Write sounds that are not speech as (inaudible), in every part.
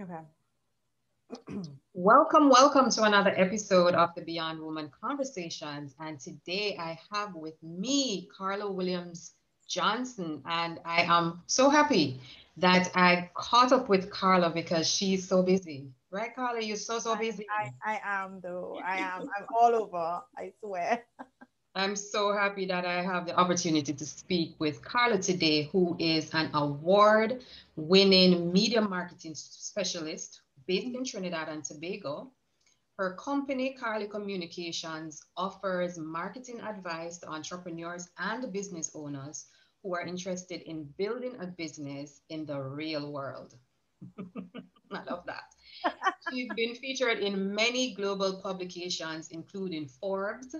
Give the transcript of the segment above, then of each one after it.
Okay. welcome, welcome to another episode of the Beyond Woman Conversations. And today I have with me Carla Williams Johnson. And I am so happy that I caught up with Carla because she's so busy. Right, Carla? You're so, so busy. I, I, I am, though. I am. I'm all over, I swear. (laughs) I'm so happy that I have the opportunity to speak with Carla today, who is an award winning media marketing specialist based in Trinidad and Tobago. Her company, Carly Communications, offers marketing advice to entrepreneurs and business owners who are interested in building a business in the real world. (laughs) I love that. (laughs) She's been featured in many global publications, including Forbes,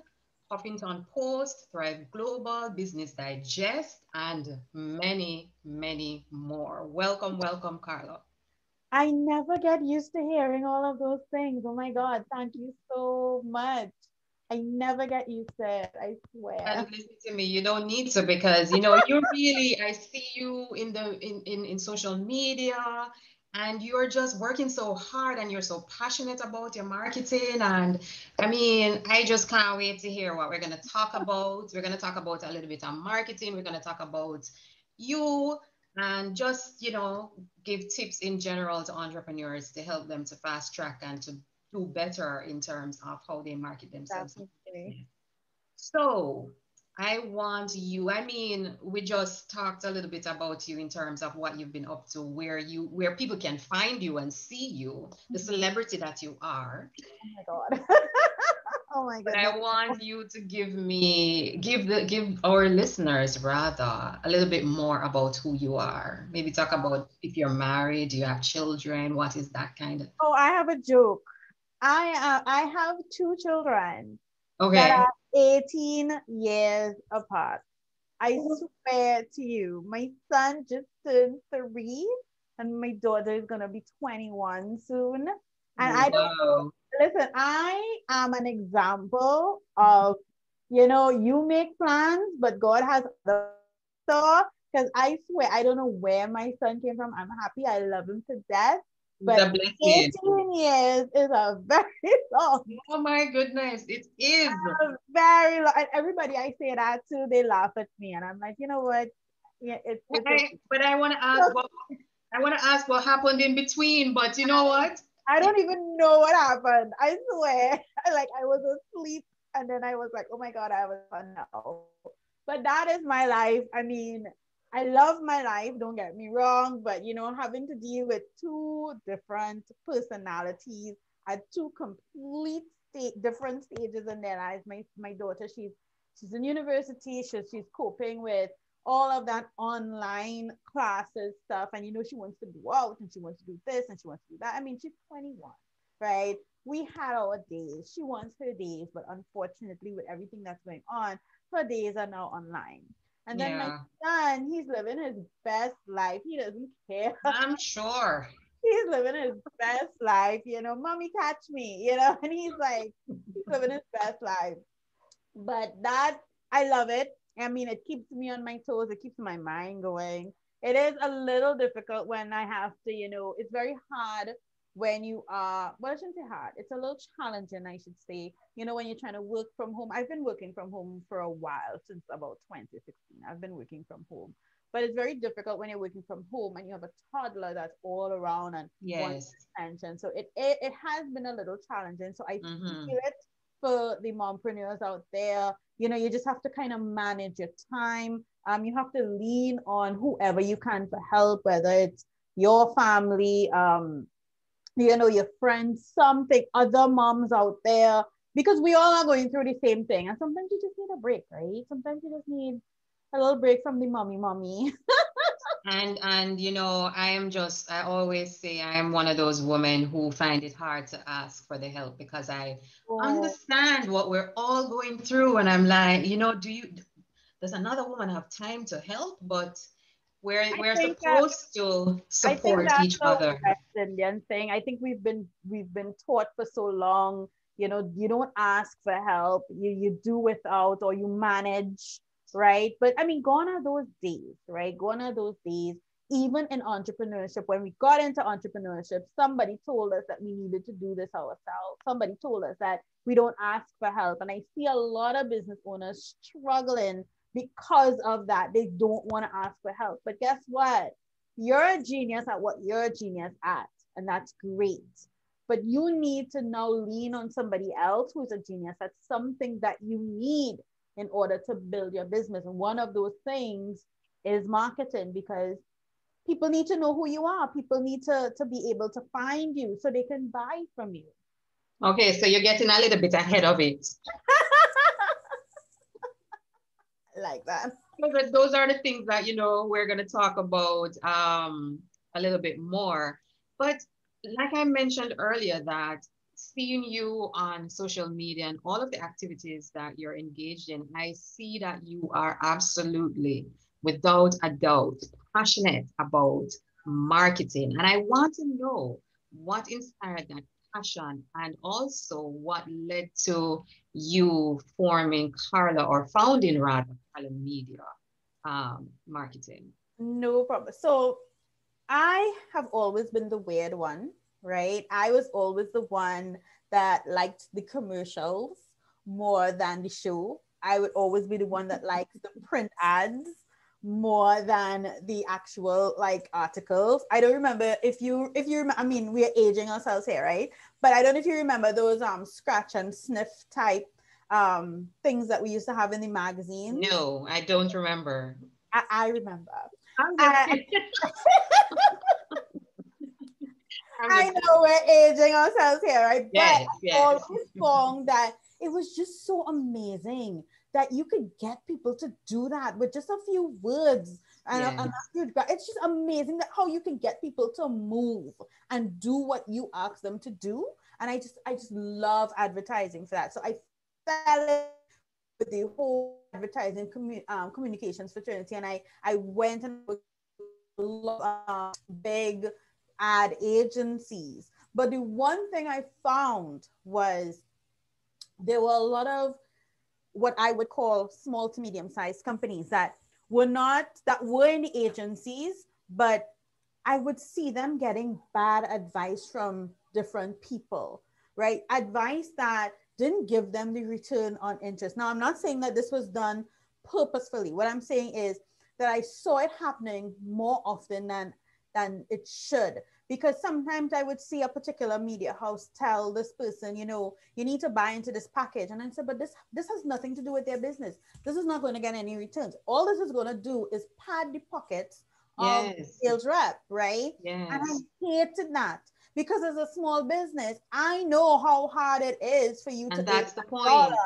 Huffington Post, Thrive Global, Business Digest, and many, many more. Welcome, welcome, Carla. I never get used to hearing all of those things. Oh my God, thank you so much. I never get used to it. I swear. And listen to me, you don't need to because you know you really. I see you in the in, in in social media, and you're just working so hard and you're so passionate about your marketing. And i mean i just can't wait to hear what we're going to talk about. We're going to talk about a little bit on marketing. We're going to talk about you and just you know give tips in general to entrepreneurs to help them to fast track and to do better in terms of how they market themselves. Definitely. so I want you. I mean, we just talked a little bit about you in terms of what you've been up to, where you where people can find you and see you, the mm-hmm. celebrity that you are. Oh my god. (laughs) oh my god. But I want you to give me give the give our listeners rather a little bit more about who you are. Maybe talk about if you're married, do you have children, what is that kind of Oh, I have a joke. I uh, I have two children. Okay. 18 years apart. I oh. swear to you, my son just turned three and my daughter is going to be 21 soon. And wow. I don't know, listen, I am an example of, you know, you make plans, but God has other stuff. Because I swear, I don't know where my son came from. I'm happy. I love him to death. But 18 years is a very (laughs) long. Oh my goodness, it is. very long. And everybody I say that to, they laugh at me. And I'm like, you know what? Yeah, it's, it's I, but I want to ask what I want to ask what happened in between, but you know what? I don't even know what happened. I swear. (laughs) like I was asleep and then I was like, oh my God, I was fun now. But that is my life. I mean, I love my life, don't get me wrong, but you know, having to deal with two different personalities at two complete state, different stages in their lives. My my daughter, she's she's in university, she's she's coping with all of that online classes stuff, and you know, she wants to go out and she wants to do this and she wants to do that. I mean, she's 21, right? We had our days. She wants her days, but unfortunately, with everything that's going on, her days are now online. And then yeah. my son, he's living his best life. He doesn't care. (laughs) I'm sure. he's living his best life, you know, mommy catch me, you know, and he's like, he's living his best life. But that, I love it. I mean, it keeps me on my toes, it keeps my mind going. It is a little difficult when I have to, you know, it's very hard when you are, well, I shouldn't say hard, it's a little challenging, I should say. You know, when you're trying to work from home, I've been working from home for a while, since about 2016. I've been working from home. But it's very difficult when you're working from home and you have a toddler that's all around and yes. wants attention. So it, it, it has been a little challenging. So I mm-hmm. feel it for the mompreneurs out there. You know, you just have to kind of manage your time. Um, you have to lean on whoever you can for help, whether it's your family, um, you know, your friends, something, other moms out there, because we all are going through the same thing. And sometimes you just need a break, right? Sometimes you just need a little break from the mommy, mommy. (laughs) and and you know, I am just I always say I am one of those women who find it hard to ask for the help because I understand what we're all going through. And I'm like, you know, do you does another woman have time to help? But we're we're supposed to support each other. Indian thing. I think we've been we've been taught for so long. You know, you don't ask for help. You you do without or you manage, right? But I mean, gone are those days, right? Gone are those days. even in entrepreneurship, when we got into entrepreneurship, somebody told us that we needed to do this ourselves. Somebody told us that we don't ask for help. And I see a lot of business owners struggling because of that. They don't want to ask for help. But guess what? You're a genius at what you're a genius at. And that's great. But you need to now lean on somebody else who's a genius at something that you need in order to build your business. And one of those things is marketing because people need to know who you are. People need to, to be able to find you so they can buy from you. Okay, so you're getting a little bit ahead of it. (laughs) like that. Those are the things that, you know, we're going to talk about um, a little bit more. But like I mentioned earlier, that seeing you on social media and all of the activities that you're engaged in, I see that you are absolutely, without a doubt, passionate about marketing. And I want to know what inspired that passion and also what led to you forming Carla or founding rather Carla Media um, Marketing. No problem. So I have always been the weird one, right? I was always the one that liked the commercials more than the show. I would always be the one that likes the print ads more than the actual like articles. I don't remember if you if you I mean we're aging ourselves here, right? But I don't know if you remember those um scratch and sniff type um things that we used to have in the magazine. No, I don't remember. I, I remember. (laughs) I know we're aging ourselves here, right? Yes, but yes. I always found that it was just so amazing that you could get people to do that with just a few words and, yes. a, and it's just amazing that how you can get people to move and do what you ask them to do. And i just i just love advertising for that. So i fell in with the whole advertising commu- um, communications fraternity and i i went and uh, big ad agencies. But the one thing i found was there were a lot of what I would call small to medium sized companies that were not, that were in agencies, but I would see them getting bad advice from different people, right? Advice that didn't give them the return on interest. Now, I'm not saying that this was done purposefully. What I'm saying is that I saw it happening more often than, than it should because sometimes I would see a particular media house tell this person, you know, you need to buy into this package. And I said, but this this has nothing to do with their business. This is not going to get any returns. All this is going to do is pad the pockets of yes. sales rep, right? Yes. And I hated that because as a small business, I know how hard it is for you and to that's the point. Dollar,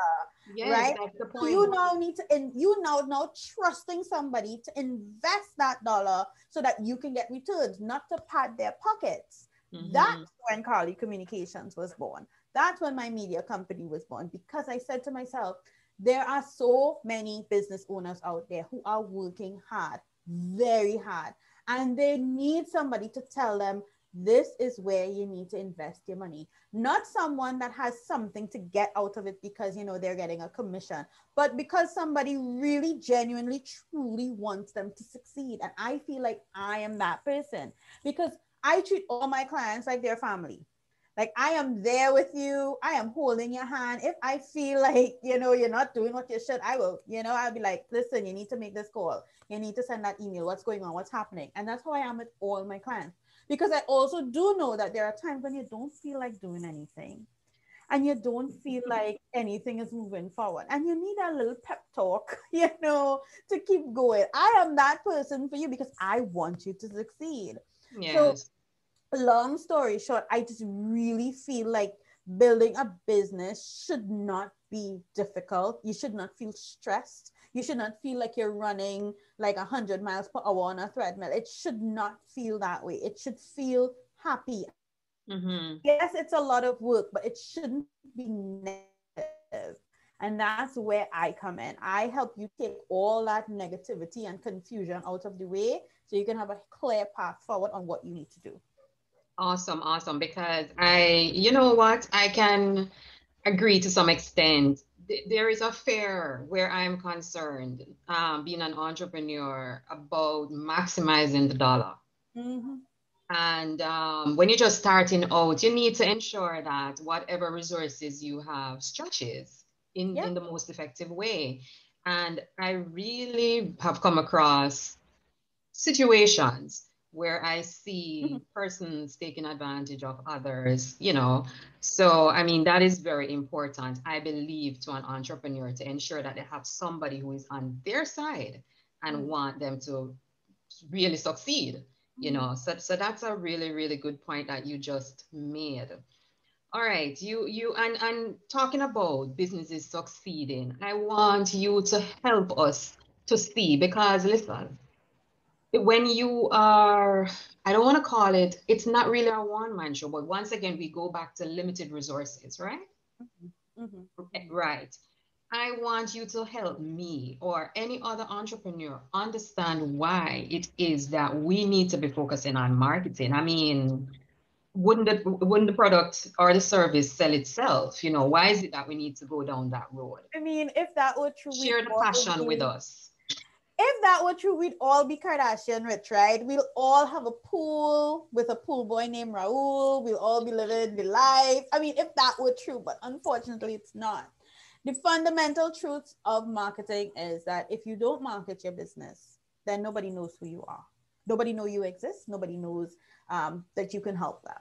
yes, right? That's the point. You now need to and you now now trusting somebody to invest that dollar so that you can get returns, not to pad their pockets. Mm-hmm. That's when Carly Communications was born. That's when my media company was born because I said to myself, there are so many business owners out there who are working hard, very hard, and they need somebody to tell them this is where you need to invest your money. Not someone that has something to get out of it because you know they're getting a commission but because somebody really genuinely truly wants them to succeed. And i feel like i am that person because i treat all my clients like their family. Like i am there with you. I am holding your hand. If i feel like you know you're not doing what you should i will you know i'll be like listen you need to make this call. You need to send that email. What's going on? What's happening? And that's how i am with all my clients because I also do know that there are times when you don't feel like doing anything and you don't feel mm-hmm. like anything is moving forward and you need a little pep talk, (laughs) you know, to keep going. I am that person for you because I want you to succeed. Yes. So, long story short, I just really feel like building a business should not be difficult. You should not feel stressed. You should not feel like you're running like 100 miles per hour on a treadmill. It should not feel that way. It should feel happy. Mm-hmm. Yes, it's a lot of work, but it shouldn't be negative. And that's where I come in. I help you take all that negativity and confusion out of the way so you can have a clear path forward on what you need to do. Awesome, awesome. Because I, you know what, I can agree to some extent there is a fear where I'm concerned, um, being an entrepreneur, about maximizing the dollar. Mm-hmm. And um, when you're just starting out, you need to ensure that whatever resources you have stretches in, yeah. in the most effective way. And I really have come across situations where I see mm-hmm. persons taking advantage of others, you know. So, I mean, that is very important, I believe, to an entrepreneur to ensure that they have somebody who is on their side and mm-hmm. want them to really succeed, you mm-hmm. know. So, so that's a really, really good point that you just made. All right, you you and and talking about businesses succeeding, I want you to help us to see because listen, when you are i don't want to call it it's not really a one-man show but once again we go back to limited resources right? Mm-hmm. Mm-hmm. right. I want you to help me or any other entrepreneur understand why it is that we need to be focusing on marketing. I mean wouldn't the wouldn't the product or the service sell itself? You know why is it that we need to go down that road? I mean if that were true share the passion with us if that were true, we'd all be Kardashian rich, right? We'll all have a pool with a pool boy named Raul. We'll all be living the life. I mean, if that were true, but unfortunately, it's not. The fundamental truth of marketing is that if you don't market your business, then nobody knows who you are. Nobody know you exist. Nobody knows um, that you can help them.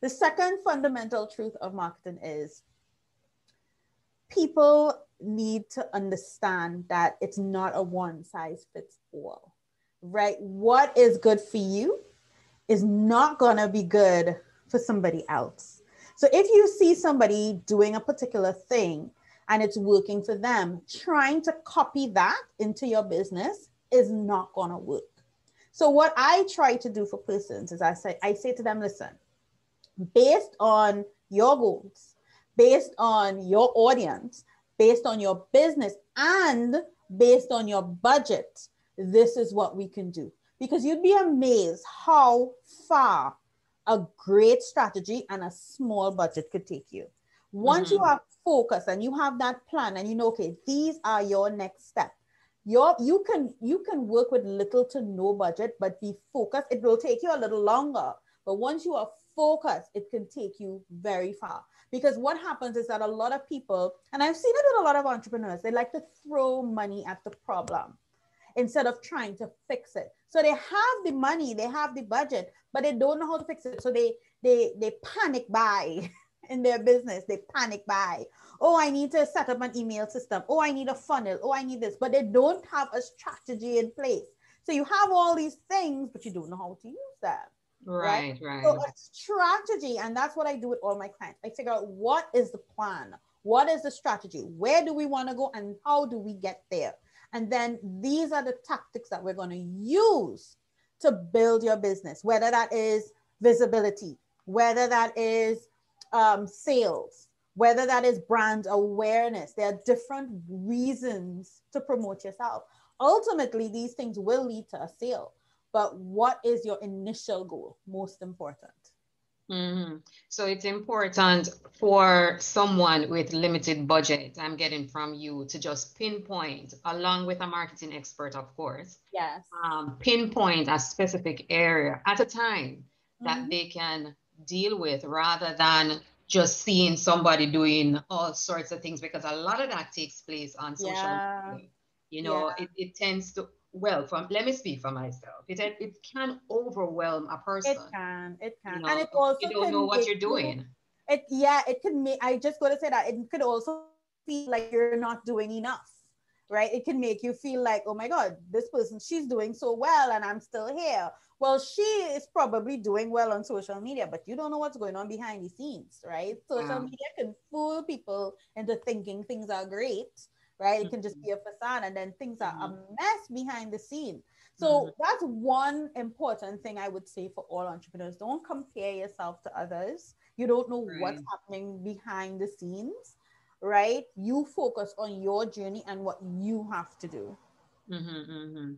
The second fundamental truth of marketing is people need to understand that it's not a one size fits all, right? What is good for you is not going to be good for somebody else. So if you see somebody doing a particular thing and it's working for them, trying to copy that into your business is not going to work. So what I try to do for persons is I say I say to them, listen, based on your goals, based on your audience, based on your business and based on your budget, this is what we can do. Because you'd be amazed how far a great strategy and a small budget could take you. Once mm-hmm. you are focused and you have that plan and you know, okay, these are your next step. Your, you can you can work with little to no budget, but be focused. It will take you a little longer, but once you are focused, it can take you very far. Because what happens is that a lot of people, and I've seen it with a lot of entrepreneurs, they like to throw money at the problem instead of trying to fix it. So they have the money, they have the budget, but they don't know how to fix it. So they they they panic buy (laughs) in their business. They panic buy. Oh, I need to set up an email system. Oh, I need a funnel. Oh, I need this, but they don't have a strategy in place. So you have all these things, but you don't know how to use them. Right, right. So a strategy, and that's what I do with all my clients. I figure out what is the plan, what is the strategy, where do we want to go, and how do we get there. And then these are the tactics that we're going to use to build your business, whether that is visibility, whether that is um, sales, whether that is brand awareness. There are different reasons to promote yourself. Ultimately, these things will lead to a sale but what is your initial goal most important mm-hmm. so it's important for someone with limited budget i'm getting from you to just pinpoint along with a marketing expert of course yes um, pinpoint a specific area at a time that mm-hmm. they can deal with rather than just seeing somebody doing all sorts of things because a lot of that takes place on social yeah. media you know yeah. it, it tends to well from let me speak for myself. It it can overwhelm a person it can it can. you know, and it also you don't know what you're doing. It yeah it can make i just got to say that it could also feel like you're not doing enough right? It can make you feel like oh my god this person she's doing so well and i'm still here. Well she is probably doing well on social media but you don't know what's going on behind the scenes right? Social yeah. media can fool people into thinking things are great right? It can just be a facade and then things are a mm-hmm. mess behind the scene. So mm-hmm. that's one important thing I would say for all entrepreneurs. Don't compare yourself to others. You don't know right. what's happening behind the scenes, right? You focus on your journey and what you have to do. Mm-hmm, mm-hmm.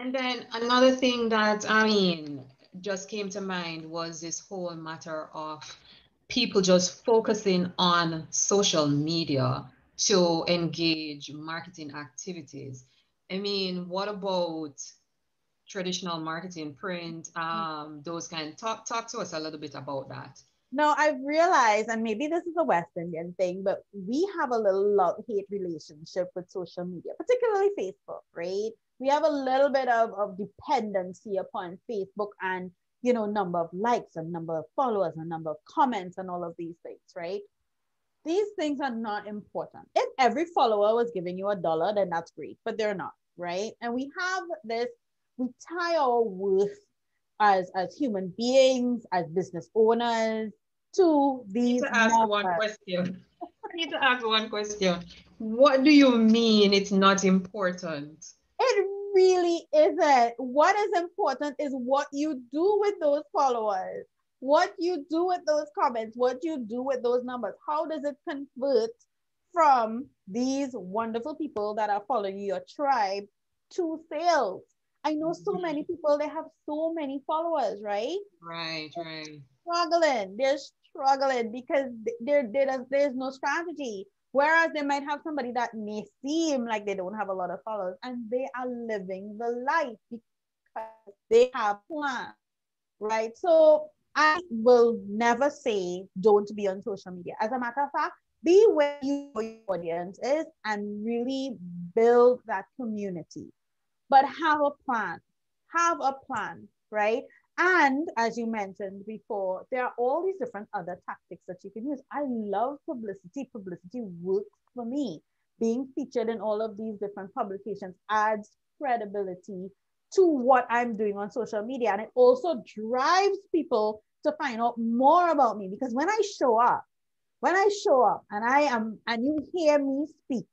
And then another thing that I mean just came to mind was this whole matter of people just focusing on social media to engage marketing activities. I mean, what about traditional marketing, print, um, those kind. Talk talk to us a little bit about that. No, I've realized, and maybe this is a West Indian thing, but we have a little love-hate relationship with social media, particularly Facebook, right? We have a little bit of, of dependency upon Facebook and you know, number of likes and number of followers and number of comments and all of these things, right? These things are not important. If every follower was giving you a dollar, then that's great, but they're not, right? And we have this, we tie our worth as, as human beings, as business owners, to these. I need to ask one question. I (laughs) need to ask one question. What do you mean it's not important? It really isn't. What is important is what you do with those followers, what you do with those comments, what you do with those numbers. How does it convert from these wonderful people that are following your tribe to sales? I know so mm-hmm. many people, they have so many followers, right? Right, right. Struggling. They're struggling because there, there, there's no strategy. Whereas they might have somebody that may seem like they don't have a lot of followers and they are living the life because they have plans, right? So I will never say don't be on social media. As a matter of fact, be where your audience is and really build that community. But have a plan. Have a plan, right? And as you mentioned before, there are all these different other tactics that you can use. I love publicity. Publicity works for me. Being featured in all of these different publications adds credibility to what I'm doing on social media. And it also drives people to find out more about me because when I show up, when I show up and I am, and you hear me speak,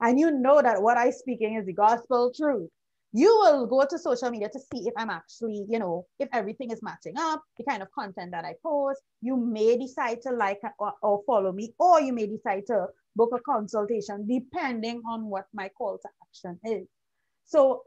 and you know that what I'm speaking is the gospel truth, you will go to social media to see if I'm actually, you know, if everything is matching up, the kind of content that I post. You may decide to like or, or, follow me, or you may decide to book a consultation depending on what my call to action is. So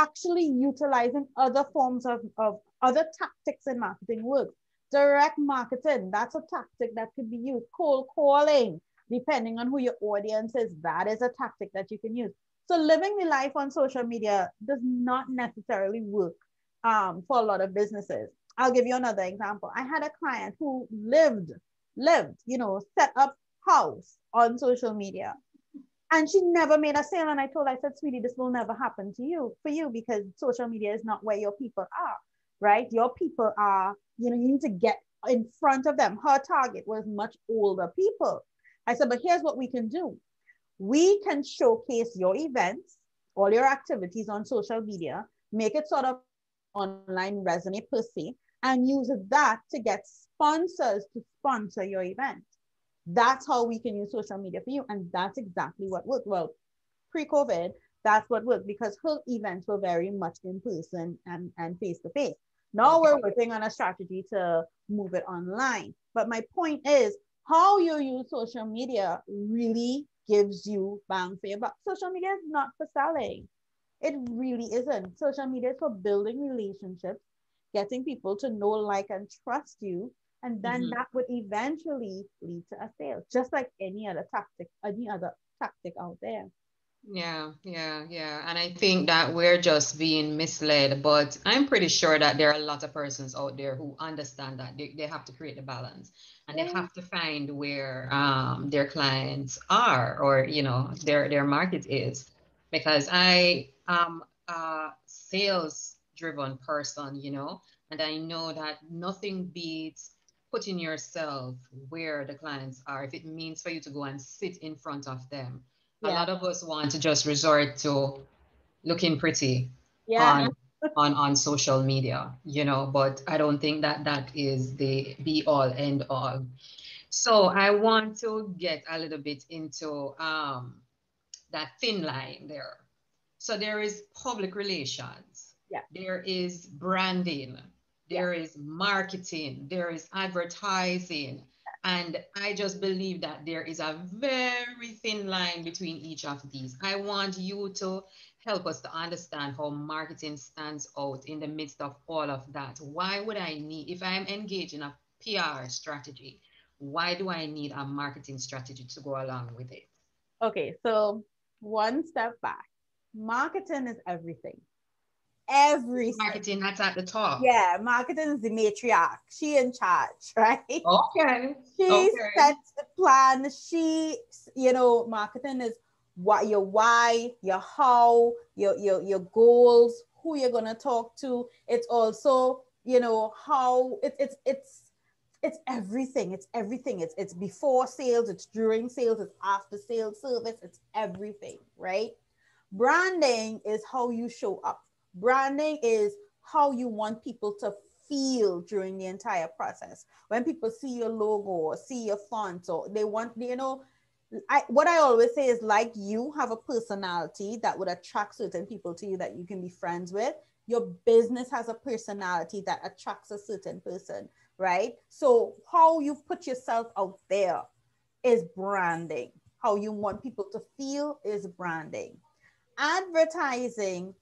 actually utilizing other forms of, of other tactics in marketing works. Direct marketing, that's a tactic that could be used. Cold calling, depending on who your audience is, that is a tactic that you can use. So living the life on social media does not necessarily work um, for a lot of businesses. I'll give you another example. I had a client who lived, lived, you know, set up house on social media. And she never made a sale. And I told her, I said, sweetie, this will never happen to you for you because social media is not where your people are, right? Your people are, you know, you need to get in front of them. Her target was much older people. I said, but here's what we can do we can showcase your events, all your activities on social media, make it sort of online resume per se, and use that to get sponsors to sponsor your event. That's how we can use social media for you. And that's exactly what worked. Well, pre COVID, that's what worked because her events were very much in person and, and face to face. Now we're working on a strategy to move it online. But my point is, how you use social media really gives you bang for your buck. Social media is not for selling. It really isn't. Social media is for building relationships, getting people to know, like, and trust you. And then mm-hmm. that would eventually lead to a sale, just like any other tactic, any other tactic out there. Yeah, yeah, yeah. And I think that we're just being misled, but I'm pretty sure that there are a lot of persons out there who understand that they, they have to create the balance and they have to find where um, their clients are or, you know, their, their market is. Because I am a sales driven person, you know, and I know that nothing beats putting yourself where the clients are if it means for you to go and sit in front of them. Yeah. a lot of us want to just resort to looking pretty yeah. on, on on social media you know but i don't think that that is the be all end all so i want to get a little bit into um that thin line there. So there is public relations. Yeah. There is branding there is marketing there is advertising and I just believe that there is a very thin line between each of these. I want you to help us to understand how marketing stands out in the midst of all of that. Why would I need, if I'm engaged in a PR strategy, why do I need a marketing strategy to go along with it? Okay, so one step back. Marketing is everything. Everything. Marketing, that's at the top. Yeah, marketing is the matriarch. She in charge, (laughs) right? Okay. She okay. sets the plan. She, you know, marketing is what your why, your how, your your your goals, who you're gonna talk to. It's also, you know, how it, it's it's it's everything. It's everything. It's it's before sales, it's during sales, it's after sales service, it's everything, right? Branding is how you show up. Branding is how you want people to feel during the entire process. When people see your logo or see your font, or they want, you know, I, what I always say is like you have a personality that would attract certain people to you that you can be friends with. Your business has a personality that attracts a certain person, right? So how you put yourself out there is branding. How you want people to feel is branding. Advertising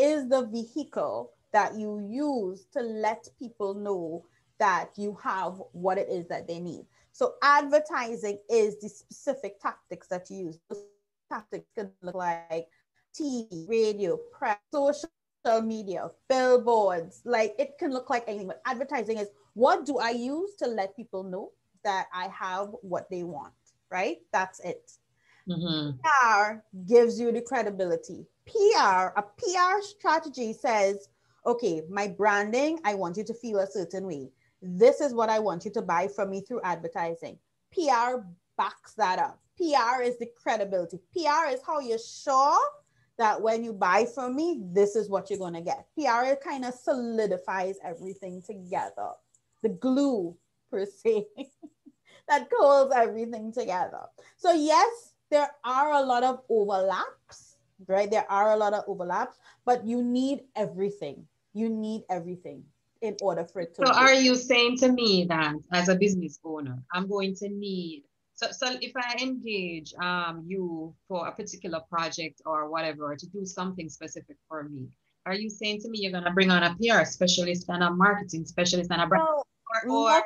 is the vehicle that you use to let people know that you have what it is that they need. So advertising is the specific tactics that you use. Those tactics can look like TV, radio, press, social media, billboards. Like it can look like anything, but advertising is what do I use to let people know that I have what they want, right? That's it. Mm-hmm. PR gives you the credibility. PR, a PR strategy says, okay, my branding, I want you to feel a certain way. This is what I want you to buy from me through advertising. PR backs that up. PR is the credibility. PR is how you're sure that when you buy from me, this is what you're going to get. PR kind of solidifies everything together. The glue, per se, (laughs) that holds everything together. So, yes, there are a lot of overlaps, right? There are a lot of overlaps, but you need everything. You need everything in order for it to. So, work. are you saying to me that as a business owner, I'm going to need so, so if I engage um, you for a particular project or whatever to do something specific for me, are you saying to me you're gonna bring on a PR specialist and a marketing specialist and a brand, or, or,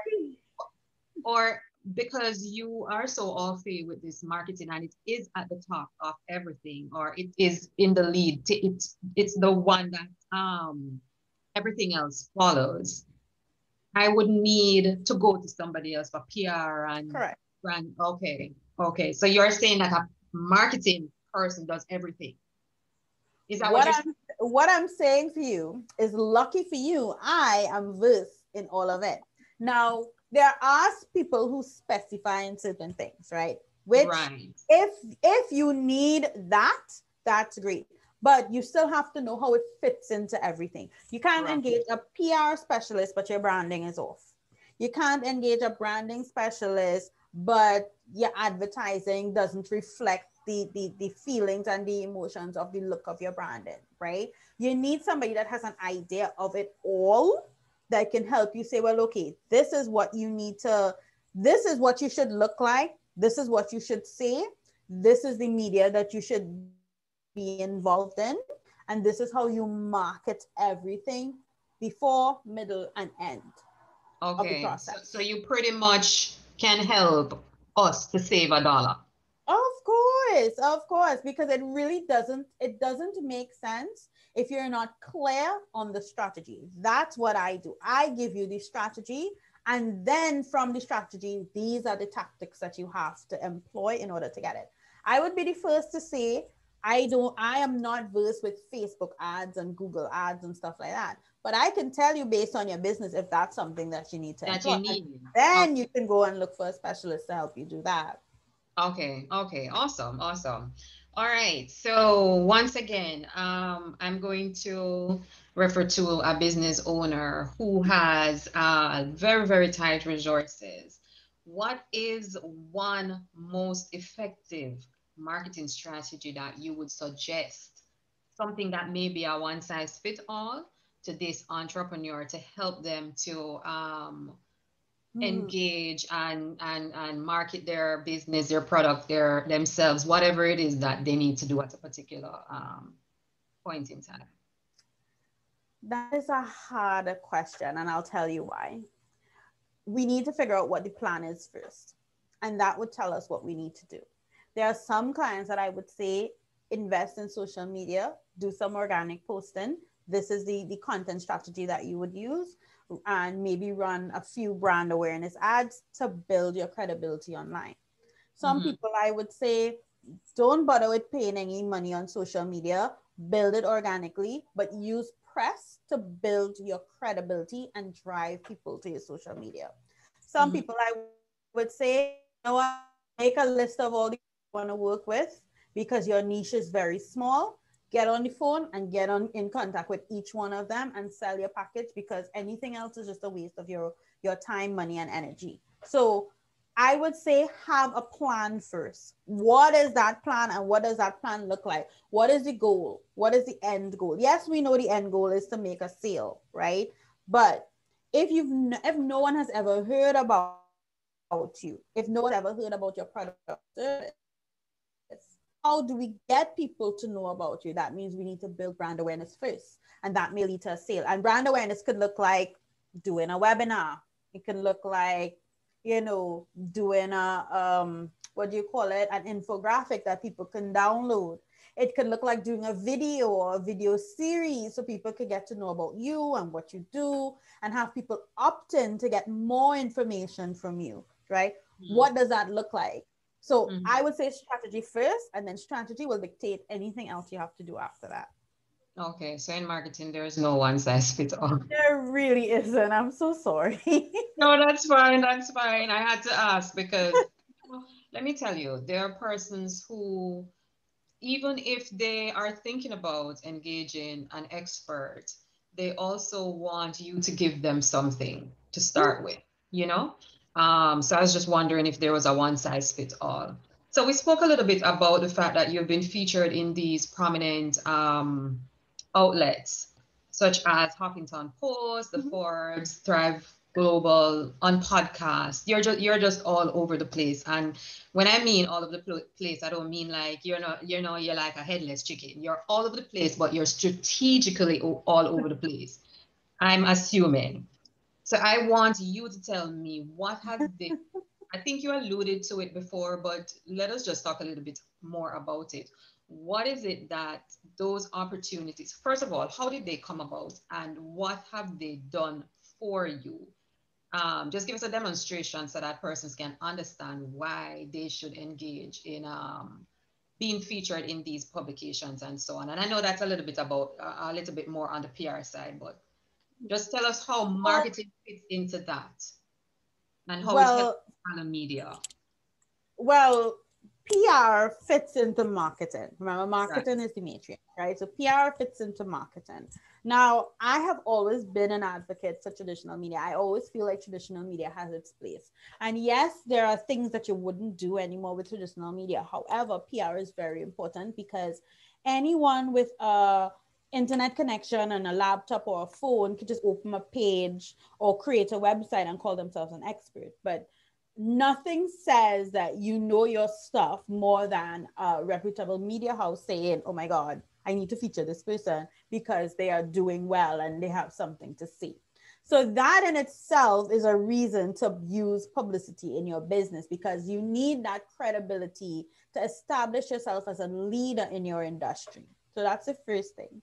or because you are so all with this marketing and it is at the top of everything or it is in the lead. It's it's the one that um everything else follows. I would need to go to somebody else for pr and correct. brand. Okay okay. So you're saying that a marketing person does everything. Is that what, what I'm, what I'm saying for you is lucky for you i am versed in all of it. Now there are people who specify in certain things, right? Which right. if if you need that, that's great. But you still have to know how it fits into everything. You can't right. engage a PR specialist, but your branding is off. You can't engage a branding specialist, but your advertising doesn't reflect the, the, the feelings and the emotions of the look of your branding, right? You need somebody that has an idea of it all that can help you say, well, okay, this is what you need to, this is what you should look like. This is what you should say. This is the media that you should be involved in. And this is how you market everything before, middle, and end. Okay. So, so you pretty much can help us to save a dollar. Of course, of course, because it really doesn't, it doesn't make sense if you're not clear on the strategy. That's what I do. I give you the strategy. And then from the strategy, these are the tactics that you have to employ in order to get it. I would be the first to say, I don't, I am not versed with Facebook ads and Google ads and stuff like that. But I can tell you based on your business if that's something that you need to that employ. you need. Then okay. you can go and look for a specialist to help you do that. Okay. Okay. Awesome. Awesome. All right. So once again, um, I'm going to refer to a business owner who has uh, very, very tight resources. What is one most effective marketing strategy that you would suggest? Something that may be a one size fit all to this entrepreneur to help them to um, mm. engage and, and and market their business their product their themselves whatever it is that they need to do at a particular um, point in time. That is a hard question and i'll tell you why. We need to figure out what the plan is first and that would tell us what we need to do. There are some clients that i would say invest in social media do some organic posting. This is the, the content strategy that you would use and maybe run a few brand awareness ads to build your credibility online. Some mm-hmm. people, I would say, don't bother with paying any money on social media, build it organically, but use press to build your credibility and drive people to your social media. Some mm-hmm. people, I would say, you know what, make a list of all the you want to work with because your niche is very small get on the phone and get on in contact with each one of them and sell your package because anything else is just a waste of your your time money and energy. So i would say have a plan first. What is that plan and what does that plan look like? What is the goal? What is the end goal? Yes we know the end goal is to make a sale right? But if you've if no one has ever heard about you if no one ever heard about your product how do we get people to know about you? That means we need to build brand awareness first, and that may lead to a sale. And brand awareness could look like doing a webinar. It can look like, you know, doing a um, what do you call it? An infographic that people can download. It can look like doing a video or a video series so people could get to know about you and what you do and have people opt in to get more information from you, right? Mm-hmm. What does that look like? So mm-hmm. I would say strategy first, and then strategy will dictate anything else you have to do after that. Okay, so in marketing, there is no one size fits all. (laughs) There really isn't. I'm so sorry. (laughs) no, that's fine. That's fine. I had to ask because (laughs) let me tell you, there are persons who, even if they are thinking about engaging an expert, they also want you to give them something to start with, you know? Um, so I was just wondering if there was a one size fits all. So we spoke a little bit about the fact that you've been featured in these prominent um, outlets, such as Huffington Post, the mm-hmm. Forbes, Thrive Global, on podcasts. You're just you're just all over the place. And when I mean all over the place, I don't mean like you're not you know you're like a headless chicken. You're all over the place, but you're strategically all over the place. I'm assuming. So I want you to tell me what has been, I think you alluded to it before, but let us just talk a little bit more about it. What is it that those opportunities, first of all, how did they come about and what have they done for you? Um, just give us a demonstration so that persons can understand why they should engage in um, being featured in these publications and so on. And I know that's a little bit about uh, a little bit more on the PR side, but just tell us how marketing fits into that and how well, it helps on media. Well, PR fits into marketing. Remember, marketing right. is the matrix, right? So PR fits into marketing. Now, I have always been an advocate for traditional media. I always feel like traditional media has its place. And yes, there are things that you wouldn't do anymore with traditional media. However, PR is very important because anyone with a internet connection and a laptop or a phone could just open a page or create a website and call themselves an expert. But nothing says that you know your stuff more than a reputable media house saying, oh my God, I need to feature this person because they are doing well and they have something to say. So that in itself is a reason to use publicity in your business because you need that credibility to establish yourself as a leader in your industry. So that's the first thing.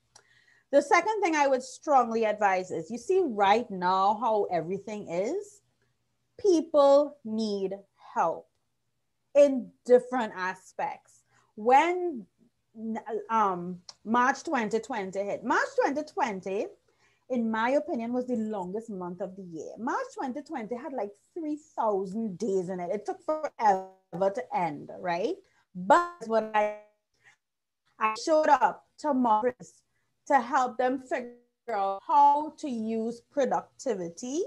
The second thing I would strongly advise is you see right now how everything is. People need help in different aspects. When um, March 2020 hit, March 2020, in my opinion, was the longest month of the year. March 2020 had like 3,000 days in it. It took forever to end, right? But what I, I showed up to Morris to help them figure out how to use productivity,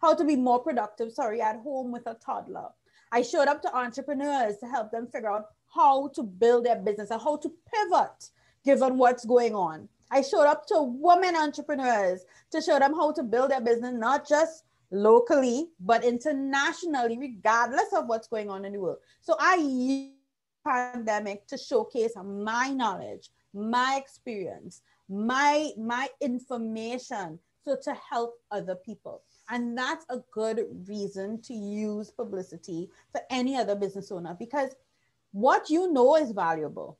how to be more productive, sorry, at home with a toddler. I showed up to entrepreneurs to help them figure out how to build their business and how to pivot given what's going on. I showed up to women entrepreneurs to show them how to build their business, not just locally, but internationally, regardless of what's going on in the world. So I use pandemic to showcase my knowledge, my experience, my my information so to help other people and that's a good reason to use publicity for any other business owner because what you know is valuable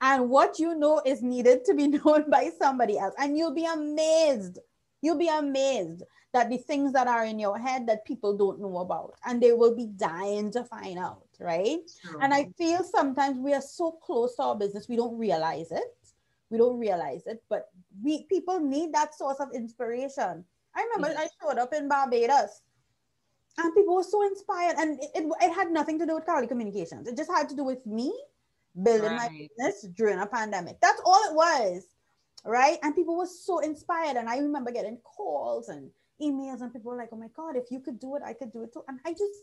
and what you know is needed to be (laughs) known by somebody else. And you'll be amazed. You'll be amazed that the things that are in your head that people don't know about and they will be dying to find out, right? Sure. And I feel sometimes we are so close to our business, we don't realize it. We don't realize it, but we people need that source of inspiration. I remember yes. I showed up in Barbados and people were so inspired and it, it, it, had nothing to do with Cali Communications. It just had to do with me building right. my business during a pandemic. That's all it was. Right. And people were so inspired. And I remember getting calls and emails, and people were like, oh my God, if you could do it, I could do it too. And I just,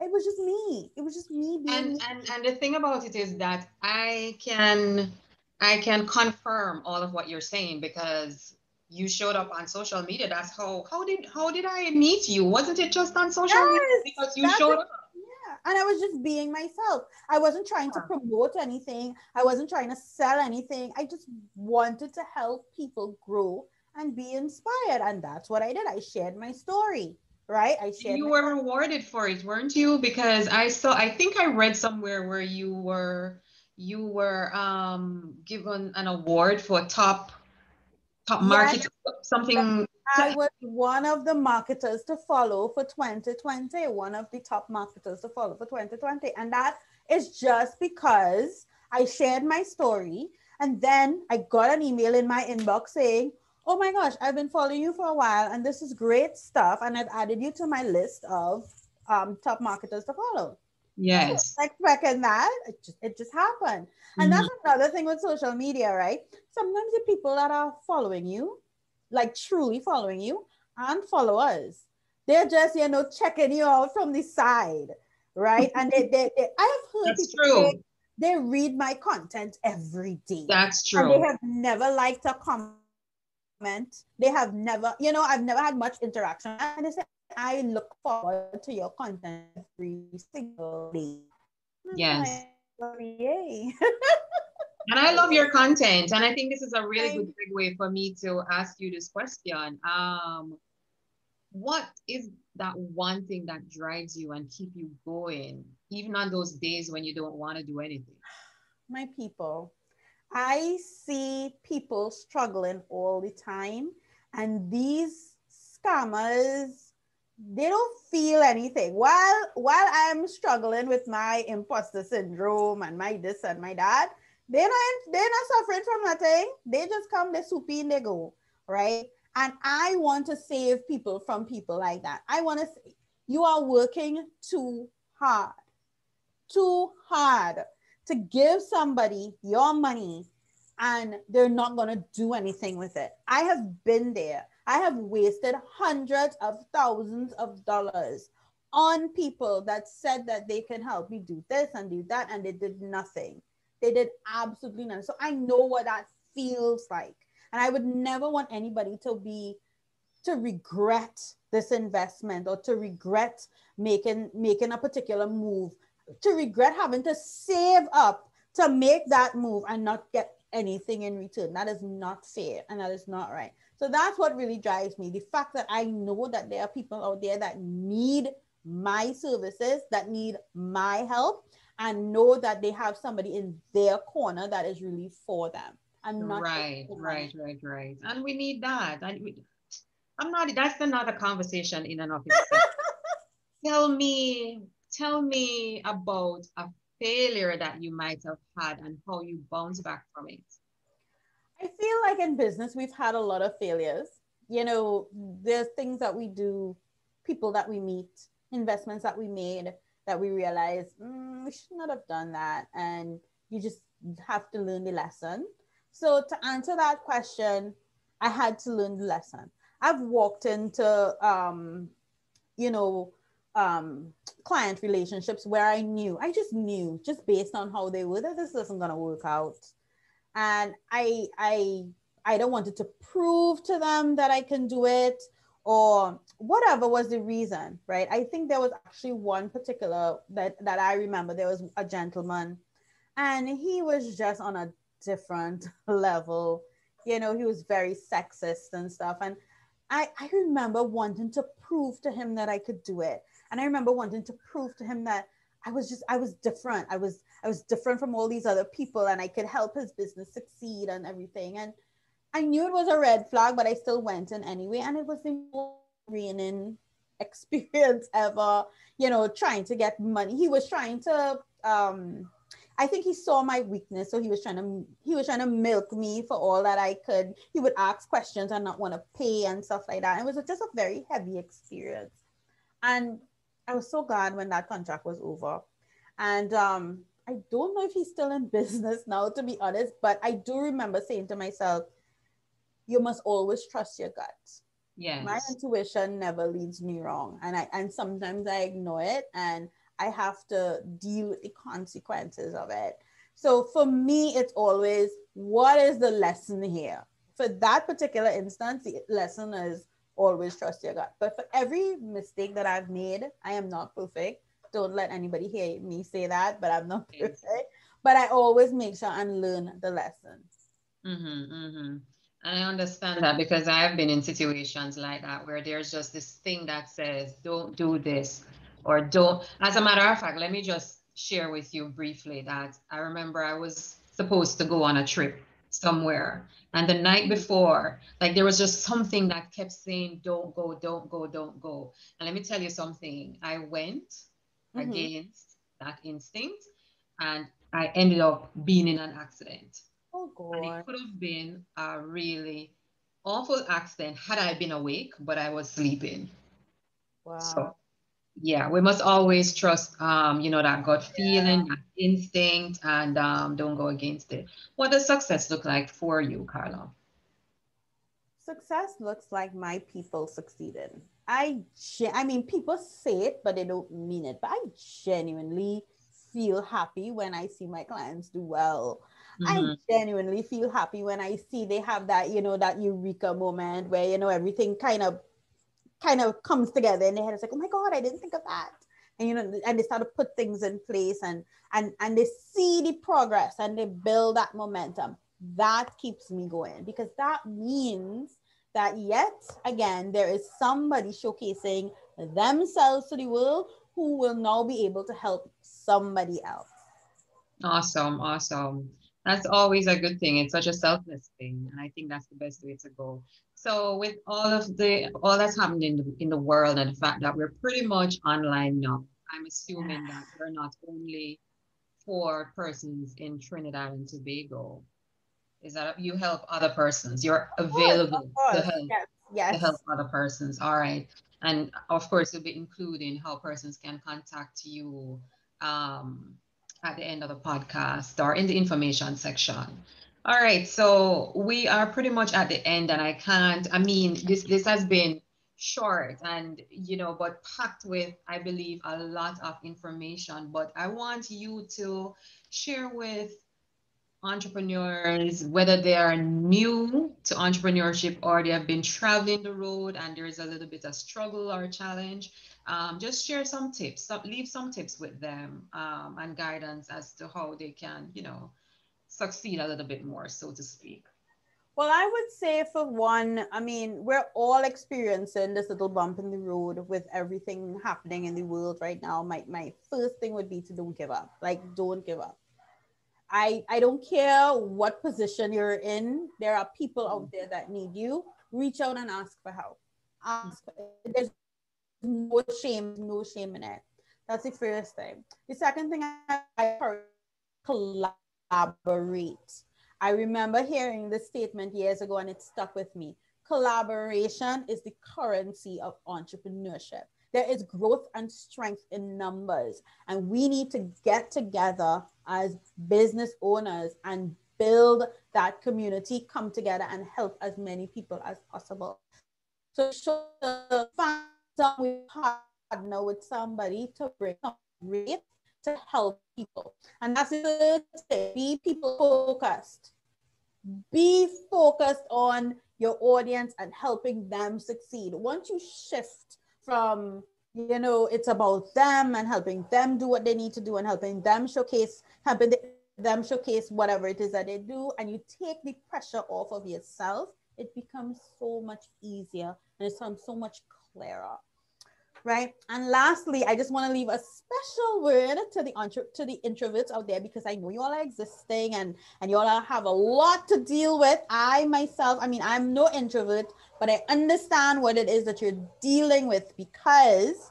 it was just me. It was just me being and, me. And, and the thing about it is that I can, I can confirm all of what you're saying because you showed up on social media. That's how how did how did I meet you? Wasn't it just on social yes, media because you showed up? Yeah, and I was just being myself. I wasn't trying to promote anything. I wasn't trying to sell anything. I just wanted to help people grow and be inspired. And that's what I did. I shared my story, right? I shared. You were rewarded for it, weren't you? Because I saw, I think I read somewhere where you were, you were um, given an award for top, top market, yes. something I was one of the marketers to follow for 2020, one of the top marketers to follow for 2020. And that is just because I shared my story. And then I got an email in my inbox saying, Oh my gosh, I've been following you for a while and this is great stuff. And I've added you to my list of um, top marketers to follow. Yes. Expecting that. It just, it just happened. And mm-hmm. that's another thing with social media, right? Sometimes the people that are following you like truly following you and followers. They're just, you know, checking you out from the side, right? and they, they, they I have heard That's people true. they read my content every day. That's true. And they have never liked a comment. They have never, you know, I've never had much interaction. And they say, I look forward to your content every single day. Yes. Yay. And I love your content. And I think this is a really good segue for me to ask you this question. Um, what is that one thing that drives you and keep you going, even on those days when you don't want to do anything? My people. I see people struggling all the time. And these scammers, they don't feel anything. While while I'm struggling with my imposter syndrome and my this and my that, they're not they're not suffering from nothing. They just come, they soup in, they go, right? And I want to save people from people like that. I want to say you are working too hard, too hard to give somebody your money and they're not going to do anything with it. I have been there. I have wasted hundreds of thousands of dollars on people that said that they can help me do this and do that, and they did nothing. They did absolutely nothing. So I know what that feels like. And I would never want anybody to be to regret this investment or to regret making making a particular move, to regret having to save up to make that move and not get anything in return. That is not fair and that is not right. So that's what really drives me. The fact that I know that there are people out there that need my services, that need my help, and know that they have somebody in their corner that is really for them. I'm not right, right, right, right. And we need that. And we, I'm not. That's another conversation in an office. (laughs) tell me, tell me about a failure that you might have had and how you bounce back from it. I feel like in business we've had a lot of failures. You know, there's things that we do, people that we meet, investments that we made that we realize mm, we should not have done that. And you just have to learn the lesson. So, to answer that question, I had to learn the lesson. I've walked into, um, you know, um, client relationships where I knew, I just knew, just based on how they were, that this isn't going to work out. And I, I, I don't wanted to prove to them that I can do it or whatever was the reason, right? I think there was actually one particular that, that I remember. There was a gentleman and he was just on a different (laughs) level. You know, he was very sexist and stuff. And I, I remember wanting to prove to him that I could do it. And I remember wanting to prove to him that I was just I was different. I was I was different from all these other people and I could help his business succeed and everything. And I knew it was a red flag, but I still went in anyway. And it was the most draining (laughs) experience ever, you know, trying to get money. He was trying to um I think he saw my weakness, so he was trying to he was trying to milk me for all that I could. He would ask questions and not want to pay and stuff like that. And it was just a very heavy experience, and I was so glad when that contract was over. And um, I don't know if he's still in business now, to be honest, but I do remember saying to myself, "You must always trust your gut." Yes. My intuition never leads me wrong, and I and sometimes I ignore it and I have to deal with the consequences of it. So for me, it's always what is the lesson here? For that particular instance, the lesson is always trust your gut. But for every mistake that I've made, I am not perfect. Don't let anybody hear me say that, but I'm not perfect. But I always make sure and learn the lessons. Mm-hmm, mm-hmm. And I understand that because I have been in situations like that where there's just this thing that says, don't do this, or don't. As a matter of fact, let me just share with you briefly that I remember I was supposed to go on a trip somewhere. And the night before, like there was just something that kept saying, don't go, don't go, don't go. And let me tell you something. I went mm-hmm. against that instinct and I ended up being in an accident. Oh, God. And it could have been a really awful accident had I been awake, but I was sleeping. Wow. So yeah we must always trust um you know that gut feeling yeah. that instinct and um don't go against it what does success look like for you carla success looks like my people succeeded i i mean people say it but they don't mean it but i genuinely feel happy when i see my clients do well mm-hmm. i genuinely feel happy when i see they have that you know that eureka moment where you know everything kind of kind of comes together in their head. It's like, oh my God, I didn't think of that. And you know, and they start to put things in place and and and they see the progress and they build that momentum. That keeps me going because that means that yet again there is somebody showcasing themselves to the world who will now be able to help somebody else. Awesome, awesome. That's always a good thing. It's such a selfless thing. And I think that's the best way to go. So with all of the all that's happening in the, in the world and the fact that we're pretty much online now, I'm assuming that (sighs) we're not only for persons in Trinidad and Tobago. Is that you help other persons? You're available to help yes. yes. to help other persons. All right. And of course, you'll be including how persons can contact you um, at the end of the podcast or in the information section. All right, so we are pretty much at the end, and I can't. I mean, this this has been short and you know, but packed with, I believe, a lot of information. But I want you to share with entrepreneurs, whether they are new to entrepreneurship or they have been traveling the road and there's a little bit of struggle or challenge, um, just share some tips, some, leave some tips with them um, and guidance as to how they can, you know, succeed a little bit more, so to speak? Well, I would say for one, I mean, we're all experiencing this little bump in the road with everything happening in the world right now. My my first thing would be to don't give up. Like don't give up. I I don't care what position you're in. There are people out there that need you. Reach out and ask for help. Ask. There's no shame, no shame in it. That's the first thing. The second thing I heard collaborate. I remember hearing this statement years ago and it stuck with me. Collaboration is the currency of entrepreneurship. There is growth and strength in numbers, and we need to get together as business owners and build that community, come together and help as many people as possible. So, so we partner with somebody to bring up rate to help people. And that's the third Be people focused. Be focused on your audience and helping them succeed. Once you shift from, you know, it's about them and helping them do what they need to do and helping them showcase, helping them showcase whatever it is that they do, and you take the pressure off of yourself, it becomes so much easier and it becomes so much clearer. right? And lastly, I just want to leave a special word to the intro to the introverts out there because I know you all are existing and and you all have a lot to deal with. I myself, I mean, I'm no introvert, but I understand what it is that you're dealing with because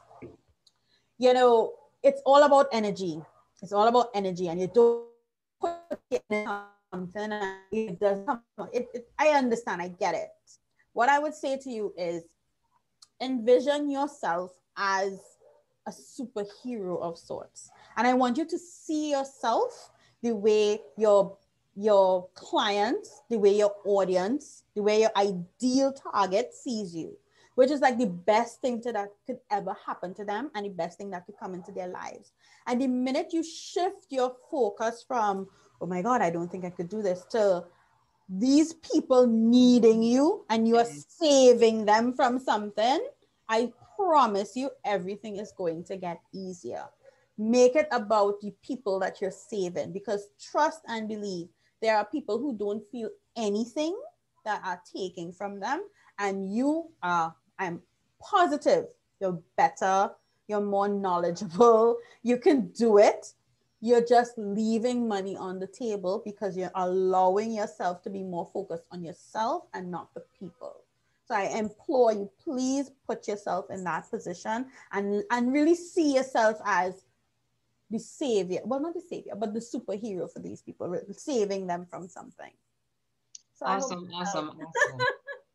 you know it's all about energy. It's all about energy, and you don't put it in something and it does. It, it, I understand. I get it. What I would say to you is envision yourself as a superhero of sorts. And I want you to see yourself the way your your clients, the way your audience, the way your ideal target sees you, which is like the best thing to that could ever happen to them and the best thing that could come into their lives. And the minute you shift your focus from, oh my God, I don't think I could do this, to these people needing you and you are saving them from something, I promise you everything is going to get easier. Make it about the people that you're saving because trust and believe there are people who don't feel anything that are taking from them. And you are, I'm positive, you're better, you're more knowledgeable, you can do it. You're just leaving money on the table because you're allowing yourself to be more focused on yourself and not the people. So I implore you, please put yourself in that position and, and really see yourself as the savior. Well, not the savior, but the superhero for these people, saving them from something. So awesome, awesome, awesome.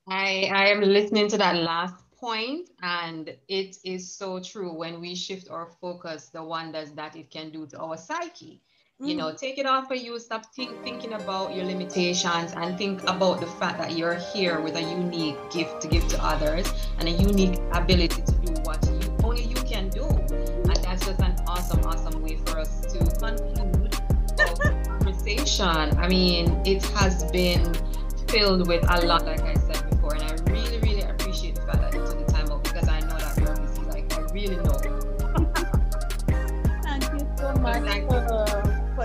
I, I am listening to that last point, and it is so true. When we shift our focus, the wonders that it can do to our psyche you know mm. take it off for you stop think, thinking about your limitations and think about the fact that you're here with a unique gift to give to others and a unique ability to do what you only you can do and that's just an awesome awesome way for us to conclude our (laughs) conversation i mean it has been filled with a lot like i said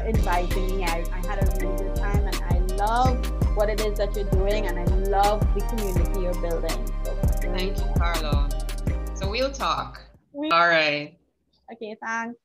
inviting me. I, I had a really good time and I love what it is that you're doing and I love the community you're building. So, Thank you, Carlo. So we'll talk. We- All right. Okay, thanks.